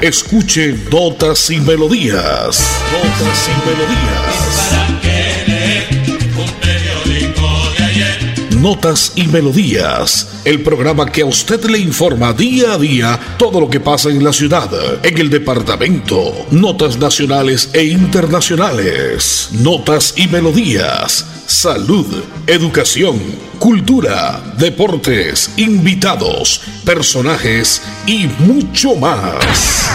Escuche Notas y Melodías. Notas y Melodías. Notas y Melodías, el programa que a usted le informa día a día todo lo que pasa en la ciudad, en el departamento, notas nacionales e internacionales, notas y melodías, salud, educación, cultura, deportes, invitados, personajes y mucho más.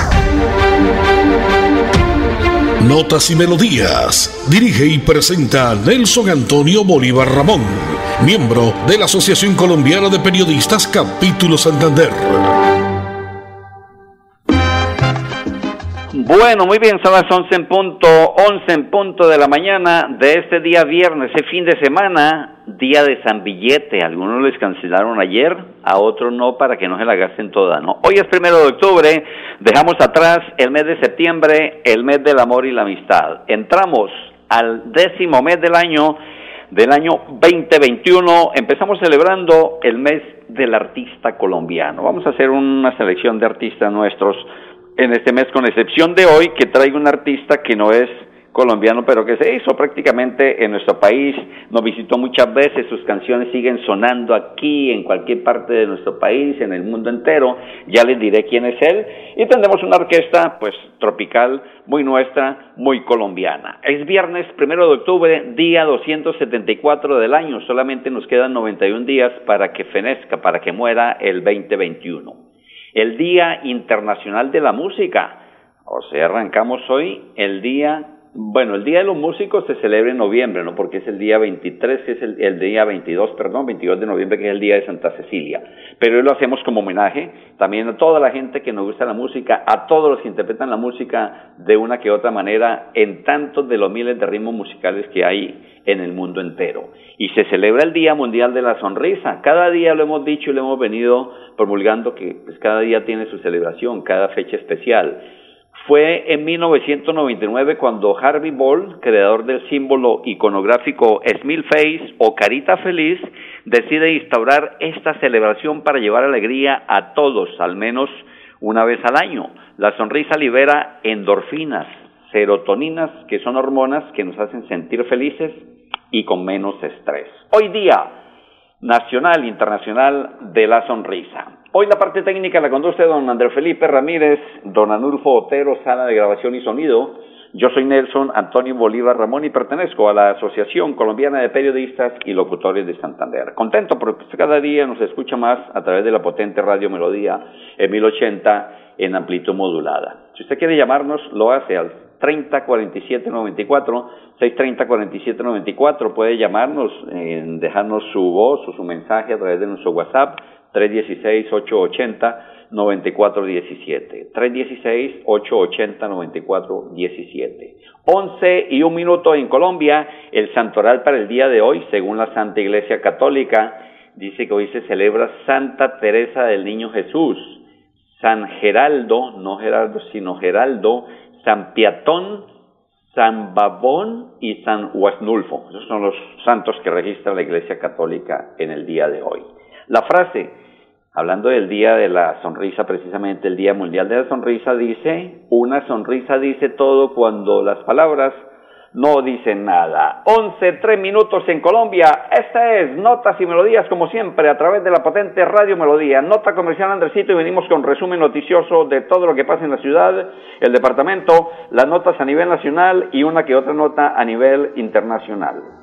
Notas y Melodías. Dirige y presenta Nelson Antonio Bolívar Ramón, miembro de la Asociación Colombiana de Periodistas Capítulo Santander. Bueno, muy bien, son las 11 en punto, 11 en punto de la mañana de este día viernes, ese fin de semana, día de San Billete. Algunos les cancelaron ayer, a otros no, para que no se la gasten toda, ¿no? Hoy es primero de octubre, dejamos atrás el mes de septiembre, el mes del amor y la amistad. Entramos al décimo mes del año, del año 2021. Empezamos celebrando el mes del artista colombiano. Vamos a hacer una selección de artistas nuestros en este mes, con excepción de hoy, que traigo un artista que no es colombiano, pero que se hizo prácticamente en nuestro país, nos visitó muchas veces, sus canciones siguen sonando aquí, en cualquier parte de nuestro país, en el mundo entero, ya les diré quién es él, y tendremos una orquesta, pues, tropical, muy nuestra, muy colombiana. Es viernes, primero de octubre, día 274 del año, solamente nos quedan 91 días para que fenezca, para que muera el 2021 el Día Internacional de la Música. O sea, arrancamos hoy el Día, bueno, el Día de los Músicos se celebra en noviembre, ¿no? Porque es el día 23, que es el, día 22, perdón, 22 de noviembre, que es el Día de Santa Cecilia. Pero hoy lo hacemos como homenaje también a toda la gente que nos gusta la música, a todos los que interpretan la música de una que otra manera, en tantos de los miles de ritmos musicales que hay en el mundo entero. Y se celebra el Día Mundial de la Sonrisa. Cada día lo hemos dicho y lo hemos venido promulgando que pues, cada día tiene su celebración, cada fecha especial. Fue en 1999 cuando Harvey Ball, creador del símbolo iconográfico Smile Face o Carita Feliz, decide instaurar esta celebración para llevar alegría a todos, al menos una vez al año. La sonrisa libera endorfinas, serotoninas, que son hormonas que nos hacen sentir felices y con menos estrés. Hoy día, Nacional e Internacional de la Sonrisa. Hoy la parte técnica la conduce don Andrés Felipe Ramírez, don Anulfo Otero, sala de grabación y sonido. Yo soy Nelson Antonio Bolívar Ramón y pertenezco a la Asociación Colombiana de Periodistas y Locutores de Santander. Contento porque cada día nos escucha más a través de la potente Radio Melodía en 1080 en amplitud modulada. Si usted quiere llamarnos, lo hace al 30 47 94, 630 47 94. Puede llamarnos, eh, dejarnos su voz o su mensaje a través de nuestro WhatsApp 316 880 9417. 316 880 9417. 11 y un minuto en Colombia, el santoral para el día de hoy, según la Santa Iglesia Católica, dice que hoy se celebra Santa Teresa del Niño Jesús, San Geraldo, no Geraldo, sino Geraldo, San Piatón, San Babón y San Huasnulfo. Esos son los santos que registra la Iglesia Católica en el día de hoy. La frase, hablando del Día de la Sonrisa, precisamente el Día Mundial de la Sonrisa, dice, una sonrisa dice todo cuando las palabras no dicen nada. 11, 3 minutos en Colombia. Esta es Notas y Melodías, como siempre, a través de la potente Radio Melodía. Nota comercial Andresito y venimos con resumen noticioso de todo lo que pasa en la ciudad, el departamento, las notas a nivel nacional y una que otra nota a nivel internacional.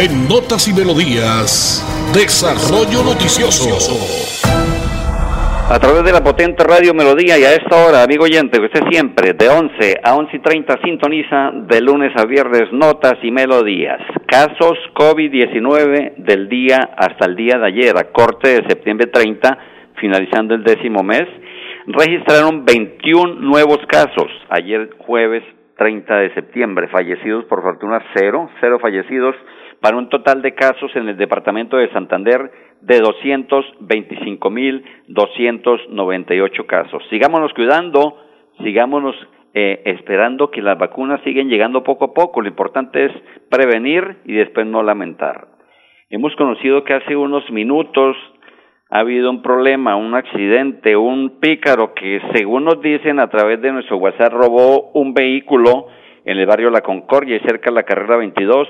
En Notas y Melodías, Desarrollo Noticioso. A través de la potente radio Melodía y a esta hora, amigo oyente, que usted siempre de 11 a 11 y 30 sintoniza de lunes a viernes Notas y Melodías. Casos COVID-19 del día hasta el día de ayer, a corte de septiembre 30, finalizando el décimo mes registraron 21 nuevos casos. Ayer jueves 30 de septiembre, fallecidos por fortuna cero, cero fallecidos, para un total de casos en el departamento de Santander de 225.298 casos. Sigámonos cuidando, sigámonos eh, esperando que las vacunas siguen llegando poco a poco. Lo importante es prevenir y después no lamentar. Hemos conocido que hace unos minutos ha habido un problema, un accidente, un pícaro que según nos dicen a través de nuestro WhatsApp robó un vehículo en el barrio La Concordia y cerca de la carrera 22.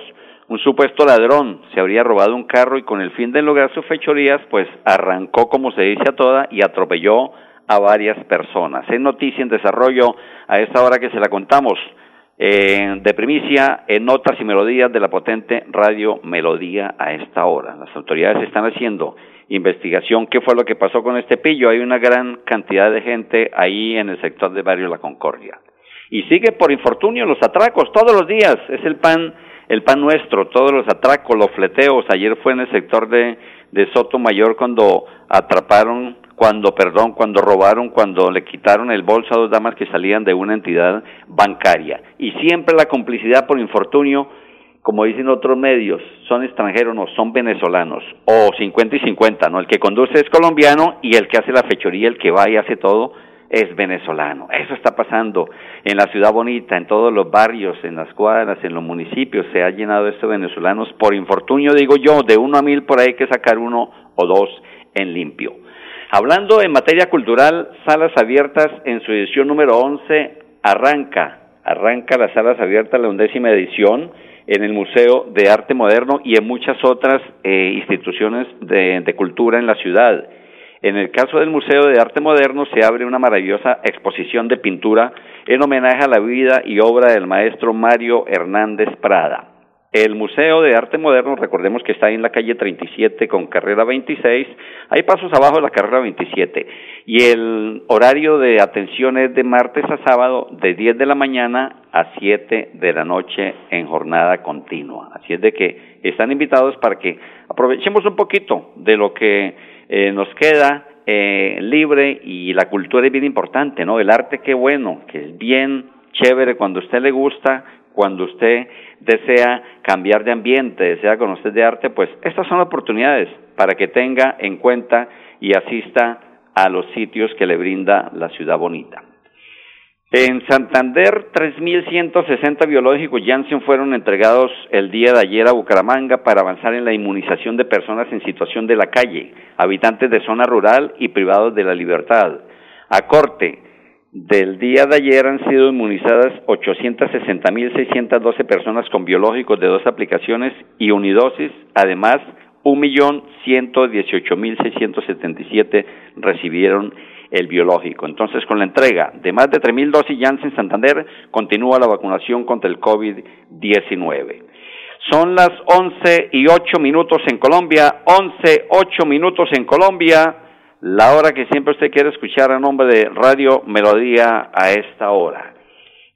Un supuesto ladrón se habría robado un carro y con el fin de lograr sus fechorías, pues arrancó como se dice a toda y atropelló a varias personas. Es noticia en desarrollo a esta hora que se la contamos de primicia en notas y melodías de la potente radio Melodía a esta hora. Las autoridades están haciendo investigación qué fue lo que pasó con este pillo. Hay una gran cantidad de gente ahí en el sector de Barrio La Concordia. Y sigue por infortunio los atracos todos los días. Es el pan, el pan nuestro, todos los atracos, los fleteos. Ayer fue en el sector de, de Soto Mayor cuando atraparon cuando, perdón, cuando robaron, cuando le quitaron el bolso a dos damas que salían de una entidad bancaria. Y siempre la complicidad por infortunio, como dicen otros medios, son extranjeros, no, son venezolanos, o 50 y 50, ¿no? El que conduce es colombiano y el que hace la fechoría, el que va y hace todo, es venezolano. Eso está pasando en la ciudad bonita, en todos los barrios, en las cuadras, en los municipios, se ha llenado esto de venezolanos. Por infortunio, digo yo, de uno a mil por ahí hay que sacar uno o dos en limpio. Hablando en materia cultural, Salas Abiertas en su edición número 11 arranca, arranca las Salas Abiertas, la undécima edición, en el Museo de Arte Moderno y en muchas otras eh, instituciones de, de cultura en la ciudad. En el caso del Museo de Arte Moderno se abre una maravillosa exposición de pintura en homenaje a la vida y obra del maestro Mario Hernández Prada. El Museo de Arte Moderno, recordemos que está en la calle 37 con carrera 26, hay pasos abajo de la carrera 27. Y el horario de atención es de martes a sábado de 10 de la mañana a 7 de la noche en jornada continua. Así es de que están invitados para que aprovechemos un poquito de lo que eh, nos queda eh, libre y la cultura es bien importante, ¿no? El arte qué bueno, que es bien chévere cuando usted le gusta, cuando usted desea cambiar de ambiente, desea conocer de arte, pues estas son oportunidades para que tenga en cuenta y asista a los sitios que le brinda la ciudad bonita. En Santander, 3.160 biológicos Janssen fueron entregados el día de ayer a Bucaramanga para avanzar en la inmunización de personas en situación de la calle, habitantes de zona rural y privados de la libertad. A corte, del día de ayer han sido inmunizadas 860.612 personas con biológicos de dos aplicaciones y unidosis. Además, 1.118.677 recibieron el biológico. Entonces, con la entrega de más de 3.000 dosis Janssen Santander, continúa la vacunación contra el COVID-19. Son las 11 y 8 minutos en Colombia, 11, 8 minutos en Colombia la hora que siempre usted quiere escuchar a nombre de Radio Melodía a esta hora.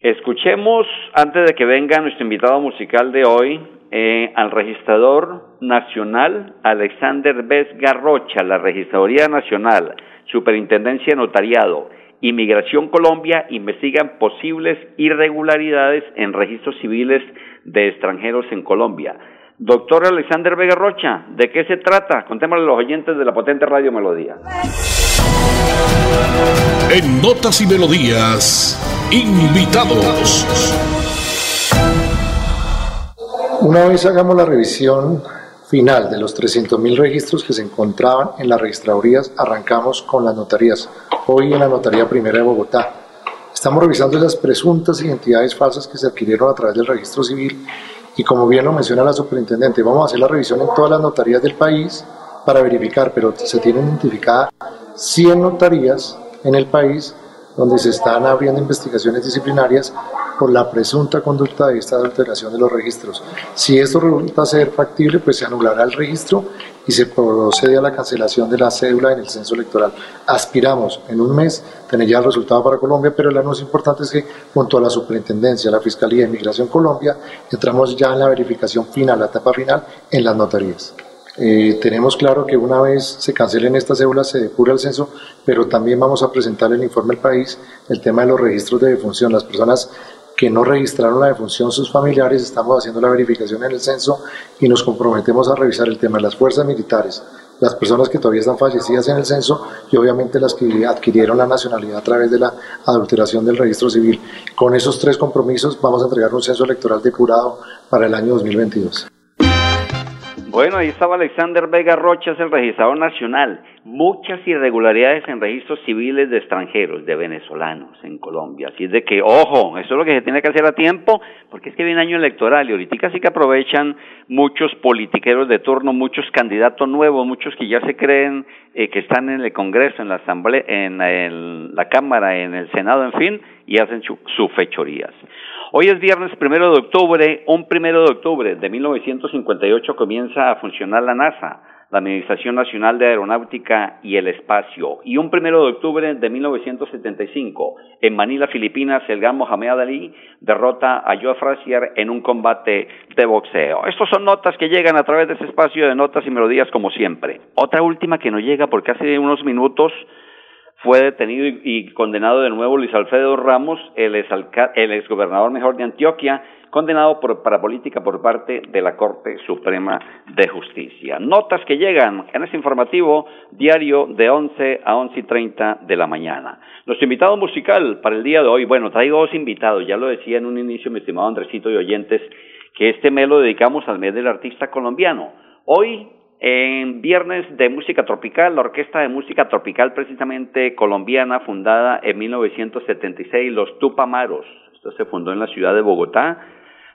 Escuchemos, antes de que venga nuestro invitado musical de hoy, eh, al registrador nacional Alexander Bes Garrocha, la Registraduría Nacional, Superintendencia de Notariado, Inmigración Colombia investigan posibles irregularidades en registros civiles de extranjeros en Colombia. Doctor Alexander Vega Rocha, ¿de qué se trata? Contémosle a los oyentes de la potente Radio Melodía. En Notas y Melodías, invitados. Una vez hagamos la revisión final de los 300.000 registros que se encontraban en las registradurías, arrancamos con las notarías. Hoy en la Notaría Primera de Bogotá. Estamos revisando las presuntas identidades falsas que se adquirieron a través del registro civil y como bien lo menciona la superintendente, vamos a hacer la revisión en todas las notarías del país para verificar, pero se tienen identificadas 100 notarías en el país donde se están abriendo investigaciones disciplinarias por la presunta conducta de esta alteración de los registros. Si esto resulta ser factible, pues se anulará el registro y se procede a la cancelación de la cédula en el censo electoral. Aspiramos en un mes tener ya el resultado para Colombia, pero lo más importante es que junto a la Superintendencia, la Fiscalía de Inmigración Colombia, entramos ya en la verificación final, la etapa final, en las notarías. Eh, tenemos claro que una vez se cancelen estas cédulas se depura el censo, pero también vamos a presentar el informe al país el tema de los registros de defunción. Las personas que no registraron la defunción, sus familiares, estamos haciendo la verificación en el censo y nos comprometemos a revisar el tema de las fuerzas militares, las personas que todavía están fallecidas en el censo y obviamente las que adquirieron la nacionalidad a través de la adulteración del registro civil. Con esos tres compromisos vamos a entregar un censo electoral depurado para el año 2022. Bueno, ahí estaba Alexander Vega Rocha, es el registrador nacional. Muchas irregularidades en registros civiles de extranjeros, de venezolanos en Colombia. Así es de que, ojo, eso es lo que se tiene que hacer a tiempo, porque es que viene año electoral y ahorita sí que aprovechan muchos politiqueros de turno, muchos candidatos nuevos, muchos que ya se creen eh, que están en el Congreso, en la Asamblea, en la Cámara, en el Senado, en fin, y hacen sus fechorías. Hoy es viernes primero de octubre, un primero de octubre de 1958 comienza a funcionar la NASA, la Administración Nacional de Aeronáutica y el Espacio, y un primero de octubre de 1975 en Manila, Filipinas, el gran Mohamed Ali derrota a Joe Frazier en un combate de boxeo. Estos son notas que llegan a través de ese espacio de notas y melodías como siempre. Otra última que nos llega porque hace unos minutos fue detenido y, condenado de nuevo Luis Alfredo Ramos, el, el exgobernador mejor de Antioquia, condenado por parapolítica por parte de la Corte Suprema de Justicia. Notas que llegan en este informativo diario de 11 a 11 y 30 de la mañana. Nuestro invitado musical para el día de hoy, bueno, traigo dos invitados, ya lo decía en un inicio mi estimado Andresito y oyentes, que este mes lo dedicamos al mes del artista colombiano. Hoy en Viernes de Música Tropical, la Orquesta de Música Tropical precisamente colombiana, fundada en 1976, los Tupamaros. Esto se fundó en la ciudad de Bogotá.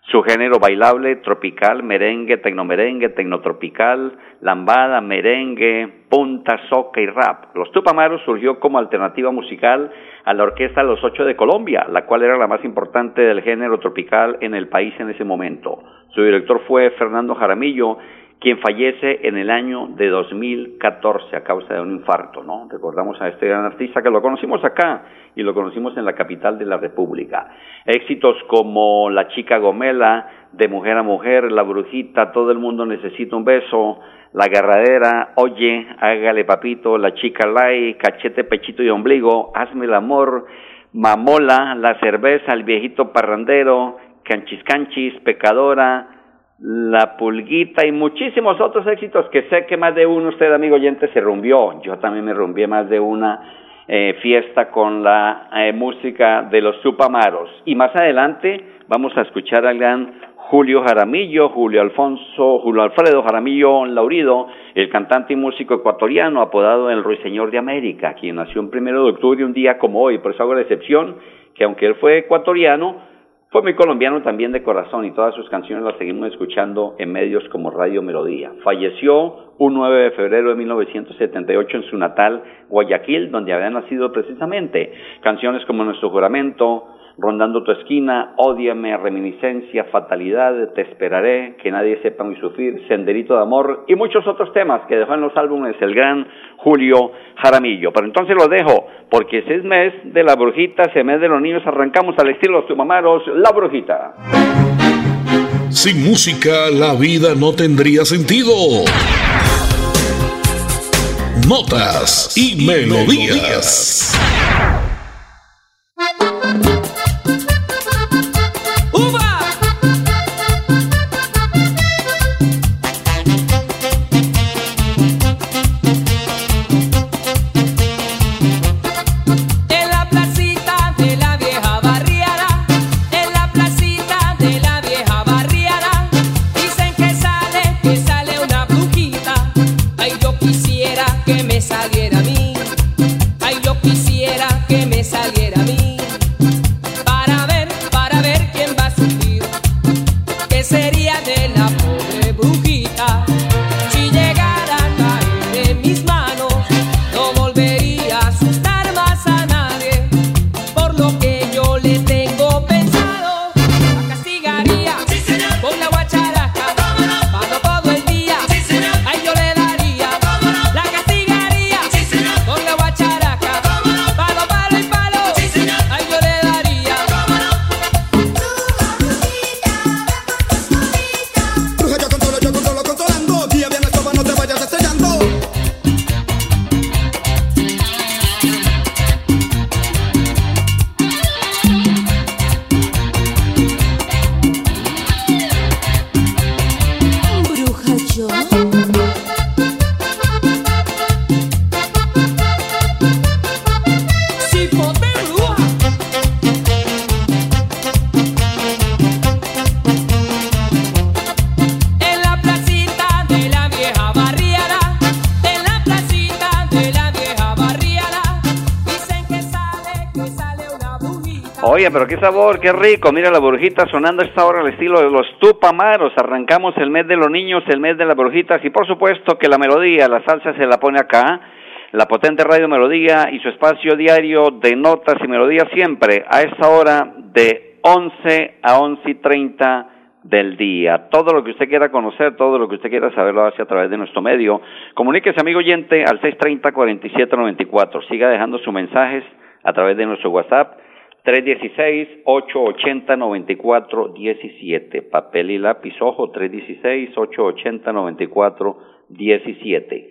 Su género bailable, tropical, merengue, tecnomerengue, tecnotropical, lambada, merengue, punta, soca y rap. Los Tupamaros surgió como alternativa musical a la Orquesta Los Ocho de Colombia, la cual era la más importante del género tropical en el país en ese momento. Su director fue Fernando Jaramillo quien fallece en el año de 2014 a causa de un infarto, ¿no? Recordamos a este gran artista que lo conocimos acá y lo conocimos en la capital de la República. Éxitos como La chica gomela, De mujer a mujer, La brujita, Todo el mundo necesita un beso, La agarradera, Oye, hágale papito, La chica lai, Cachete, pechito y ombligo, Hazme el amor, Mamola, La cerveza, El viejito parrandero, Canchis canchis, Pecadora, la Pulguita y muchísimos otros éxitos que sé que más de uno usted, amigo oyente, se rumbió. Yo también me rumbié más de una eh, fiesta con la eh, música de los Supamaros. Y más adelante vamos a escuchar al gran Julio Jaramillo, Julio Alfonso, Julio Alfredo Jaramillo Laurido, el cantante y músico ecuatoriano apodado el Ruiseñor de América, quien nació en primero de octubre, un día como hoy. Por eso hago la excepción que aunque él fue ecuatoriano, fue muy colombiano también de corazón y todas sus canciones las seguimos escuchando en medios como Radio Melodía. Falleció un 9 de febrero de 1978 en su natal Guayaquil, donde había nacido precisamente. Canciones como Nuestro Juramento, Rondando tu esquina, Ódiame, Reminiscencia, Fatalidad, Te esperaré, Que nadie sepa mi sufrir, Senderito de amor y muchos otros temas que dejó en los álbumes el gran Julio Jaramillo. Pero entonces lo dejo, porque ese es mes de la brujita, ese mes de los niños, arrancamos al estilo los mamaros, La Brujita. Sin música la vida no tendría sentido. Notas y melodías. Pero qué sabor, qué rico. Mira la burbujita sonando esta hora al estilo de los tupamaros. Arrancamos el mes de los niños, el mes de las burbujitas y por supuesto que la melodía, la salsa se la pone acá. La potente radio Melodía y su espacio diario de notas y melodías siempre a esta hora de 11 a 11 y 30 del día. Todo lo que usted quiera conocer, todo lo que usted quiera saber lo hace a través de nuestro medio. Comuníquese, amigo oyente, al 630-4794. Siga dejando sus mensajes a través de nuestro WhatsApp 316-880-9417. Papel y lápiz, ojo, 316-880-9417.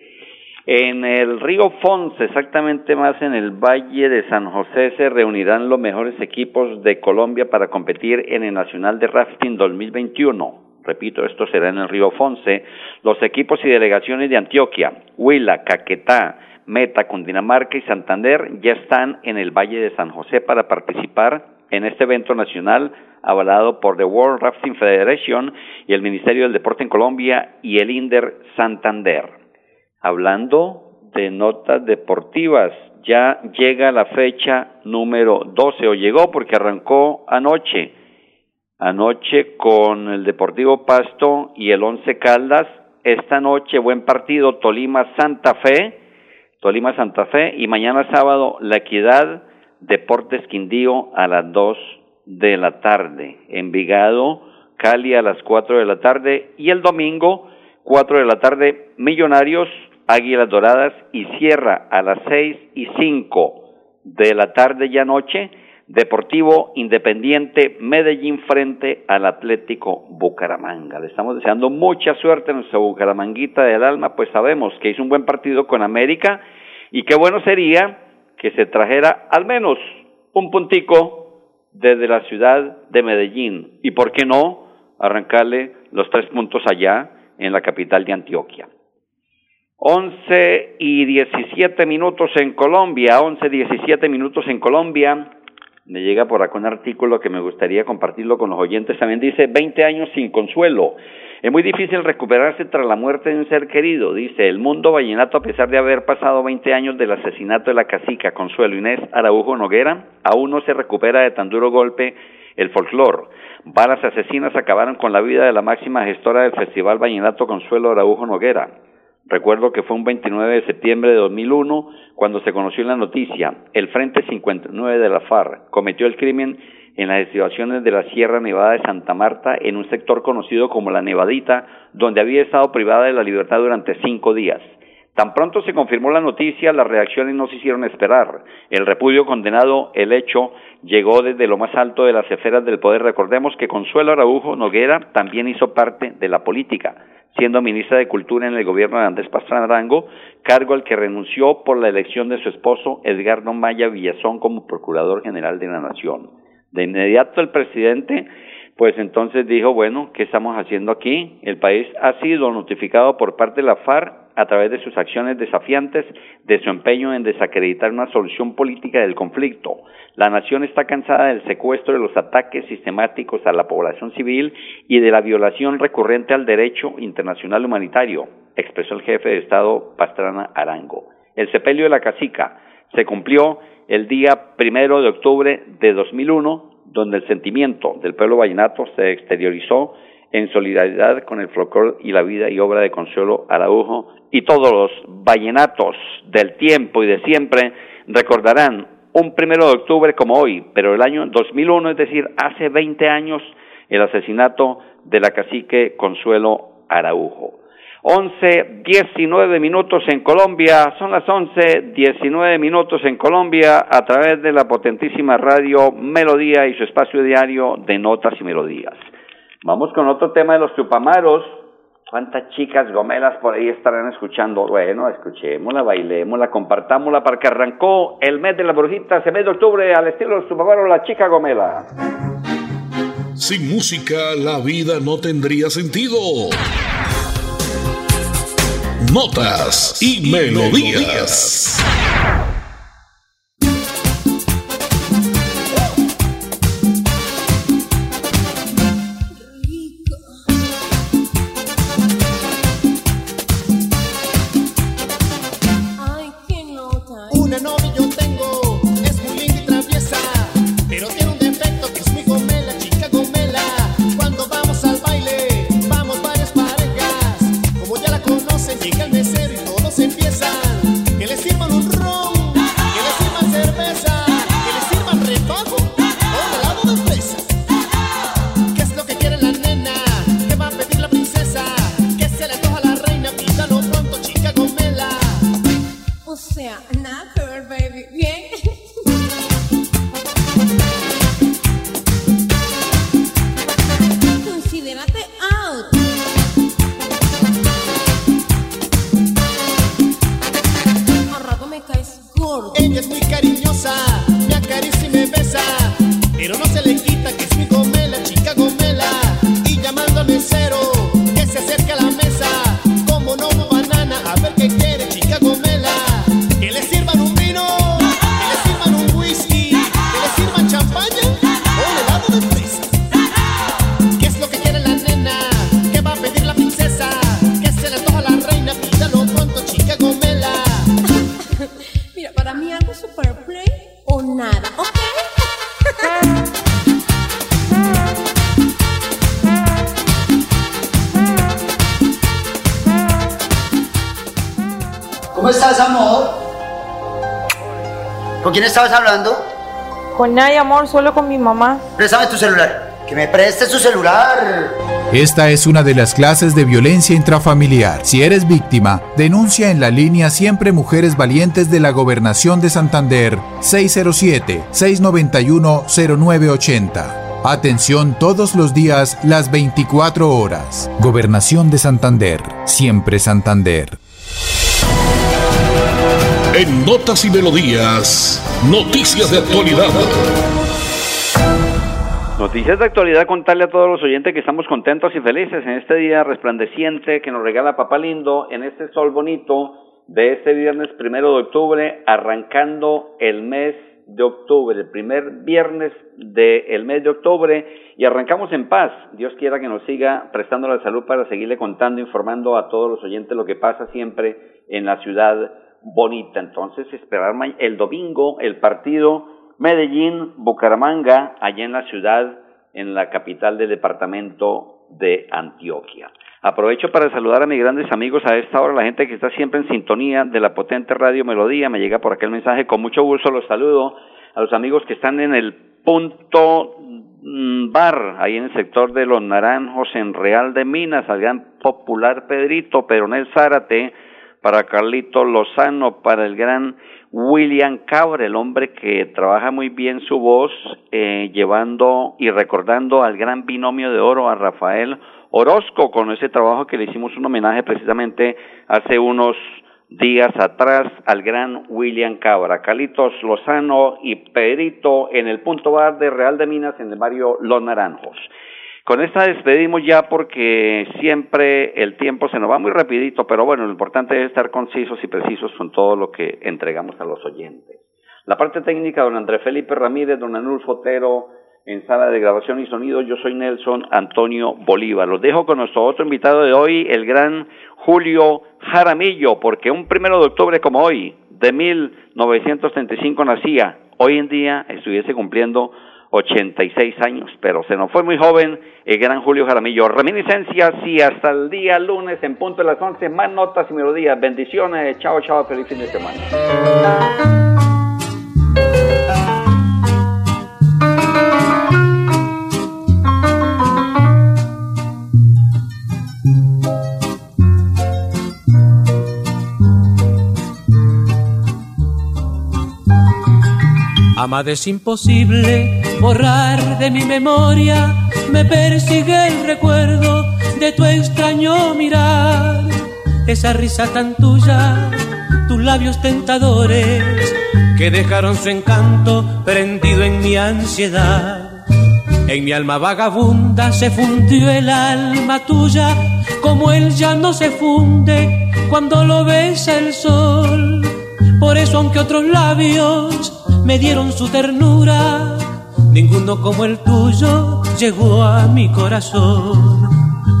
En el río Fonce, exactamente más en el Valle de San José, se reunirán los mejores equipos de Colombia para competir en el Nacional de Rafting 2021. Repito, esto será en el río Fonce. Los equipos y delegaciones de Antioquia, Huila, Caquetá, Meta, Cundinamarca y Santander ya están en el Valle de San José para participar en este evento nacional avalado por The World Rafting Federation y el Ministerio del Deporte en Colombia y el INDER Santander. Hablando de notas deportivas, ya llega la fecha número 12 o llegó porque arrancó anoche. Anoche con el Deportivo Pasto y el Once Caldas. Esta noche buen partido Tolima Santa Fe Tolima Santa Fe y mañana sábado La Equidad Deportes Quindío a las 2 de la tarde. Envigado, Cali a las 4 de la tarde y el domingo 4 de la tarde Millonarios, Águilas Doradas y Sierra a las 6 y 5 de la tarde ya noche. Deportivo Independiente Medellín frente al Atlético Bucaramanga. Le estamos deseando mucha suerte a nuestra Bucaramanguita del alma, pues sabemos que hizo un buen partido con América y qué bueno sería que se trajera al menos un puntico desde la ciudad de Medellín y por qué no arrancarle los tres puntos allá en la capital de Antioquia. Once y diecisiete minutos en Colombia, once diecisiete minutos en Colombia me llega por acá un artículo que me gustaría compartirlo con los oyentes. También dice 20 años sin consuelo. Es muy difícil recuperarse tras la muerte de un ser querido, dice el mundo vallenato a pesar de haber pasado 20 años del asesinato de la cacica Consuelo Inés Araujo Noguera, aún no se recupera de tan duro golpe el folclore. Balas asesinas acabaron con la vida de la máxima gestora del Festival Vallenato Consuelo Araujo Noguera. Recuerdo que fue un 29 de septiembre de 2001 cuando se conoció la noticia. El Frente 59 de la FARC cometió el crimen en las estribaciones de la Sierra Nevada de Santa Marta en un sector conocido como la Nevadita, donde había estado privada de la libertad durante cinco días. Tan pronto se confirmó la noticia, las reacciones no se hicieron esperar. El repudio condenado, el hecho, llegó desde lo más alto de las esferas del poder. Recordemos que Consuelo Araujo Noguera también hizo parte de la política siendo ministra de Cultura en el gobierno de Andrés Pastrana Arango, cargo al que renunció por la elección de su esposo Edgardo Maya Villazón como Procurador General de la Nación. De inmediato el presidente pues entonces dijo, bueno, ¿qué estamos haciendo aquí? El país ha sido notificado por parte de la FARC a través de sus acciones desafiantes de su empeño en desacreditar una solución política del conflicto. La nación está cansada del secuestro de los ataques sistemáticos a la población civil y de la violación recurrente al derecho internacional humanitario, expresó el jefe de Estado Pastrana Arango. El sepelio de la cacica se cumplió el día primero de octubre de 2001 donde el sentimiento del pueblo vallenato se exteriorizó en solidaridad con el folclore y la vida y obra de Consuelo Araujo, y todos los vallenatos del tiempo y de siempre recordarán un primero de octubre como hoy, pero el año 2001, es decir, hace 20 años, el asesinato de la cacique Consuelo Araujo. 11, 19 minutos en Colombia, son las 11, 19 minutos en Colombia a través de la potentísima radio Melodía y su espacio diario de notas y melodías. Vamos con otro tema de los chupamaros. ¿Cuántas chicas gomelas por ahí estarán escuchando? Bueno, escuchémosla, bailémosla, compartámosla para que arrancó el mes de la brujita, ese mes de octubre, al estilo de los chupamaros, la chica gomela. Sin música la vida no tendría sentido notas y melodías. Estabas hablando? Con nadie, amor, solo con mi mamá. Préstame tu celular. Que me prestes tu celular. Esta es una de las clases de violencia intrafamiliar. Si eres víctima, denuncia en la línea Siempre Mujeres Valientes de la Gobernación de Santander 607-691-0980. Atención todos los días, las 24 horas. Gobernación de Santander. Siempre Santander. En Notas y Melodías, noticias de actualidad. Noticias de actualidad, contarle a todos los oyentes que estamos contentos y felices en este día resplandeciente que nos regala Papá Lindo, en este sol bonito de este viernes primero de octubre, arrancando el mes de octubre, el primer viernes del mes de octubre, y arrancamos en paz. Dios quiera que nos siga prestando la salud para seguirle contando, informando a todos los oyentes lo que pasa siempre en la ciudad bonita. Entonces, esperar el domingo el partido Medellín-Bucaramanga, allá en la ciudad, en la capital del departamento de Antioquia. Aprovecho para saludar a mis grandes amigos a esta hora, la gente que está siempre en sintonía de la potente radio Melodía. Me llega por aquel mensaje, con mucho gusto los saludo. A los amigos que están en el punto mm, bar, ahí en el sector de los Naranjos, en Real de Minas, al gran popular Pedrito, Peronel Zárate, para Carlito Lozano, para el gran William Cabra, el hombre que trabaja muy bien su voz, eh, llevando y recordando al gran binomio de oro, a Rafael Orozco, con ese trabajo que le hicimos un homenaje precisamente hace unos días atrás al gran William Cabra, Carlitos Lozano y Pedrito en el punto bar de Real de Minas en el barrio Los Naranjos. Con esta despedimos ya porque siempre el tiempo se nos va muy rapidito, pero bueno, lo importante es estar concisos y precisos con todo lo que entregamos a los oyentes. La parte técnica, don Andrés Felipe Ramírez, don Anulfo Otero, en sala de grabación y sonido, yo soy Nelson Antonio Bolívar. Los dejo con nuestro otro invitado de hoy, el gran Julio Jaramillo, porque un primero de octubre como hoy, de 1935 nacía, hoy en día estuviese cumpliendo 86 años, pero se nos fue muy joven el gran Julio Jaramillo. Reminiscencias y hasta el día lunes en punto de las 11, más notas y melodías. Bendiciones, chao, chao, feliz fin de semana. Amada es imposible borrar de mi memoria, me persigue el recuerdo de tu extraño mirar, esa risa tan tuya, tus labios tentadores que dejaron su encanto prendido en mi ansiedad. En mi alma vagabunda se fundió el alma tuya, como él ya no se funde cuando lo besa el sol. Por eso aunque otros labios me dieron su ternura, ninguno como el tuyo llegó a mi corazón.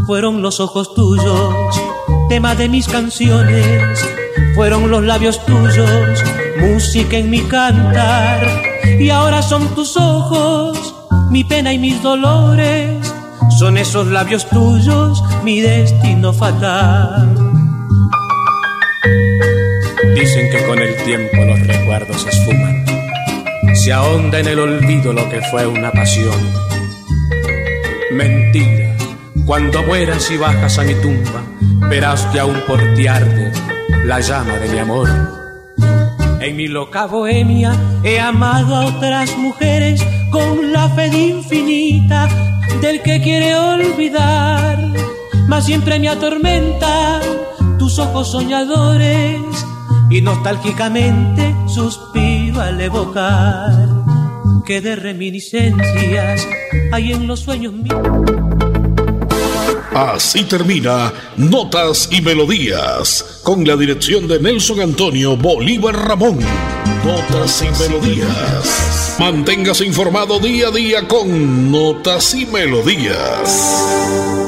Fueron los ojos tuyos, tema de mis canciones, fueron los labios tuyos, música en mi cantar, y ahora son tus ojos, mi pena y mis dolores, son esos labios tuyos, mi destino fatal. Dicen que con el tiempo los recuerdos se esfuman se ahonda en el olvido lo que fue una pasión. Mentira, cuando mueras y bajas a mi tumba, verás que aún por ti arde la llama de mi amor. En mi loca bohemia he amado a otras mujeres con la fe infinita del que quiere olvidar, mas siempre me atormentan tus ojos soñadores y nostálgicamente Así termina Notas y Melodías, con la dirección de Nelson Antonio Bolívar Ramón. Notas y Melodías. Manténgase informado día a día con Notas y Melodías.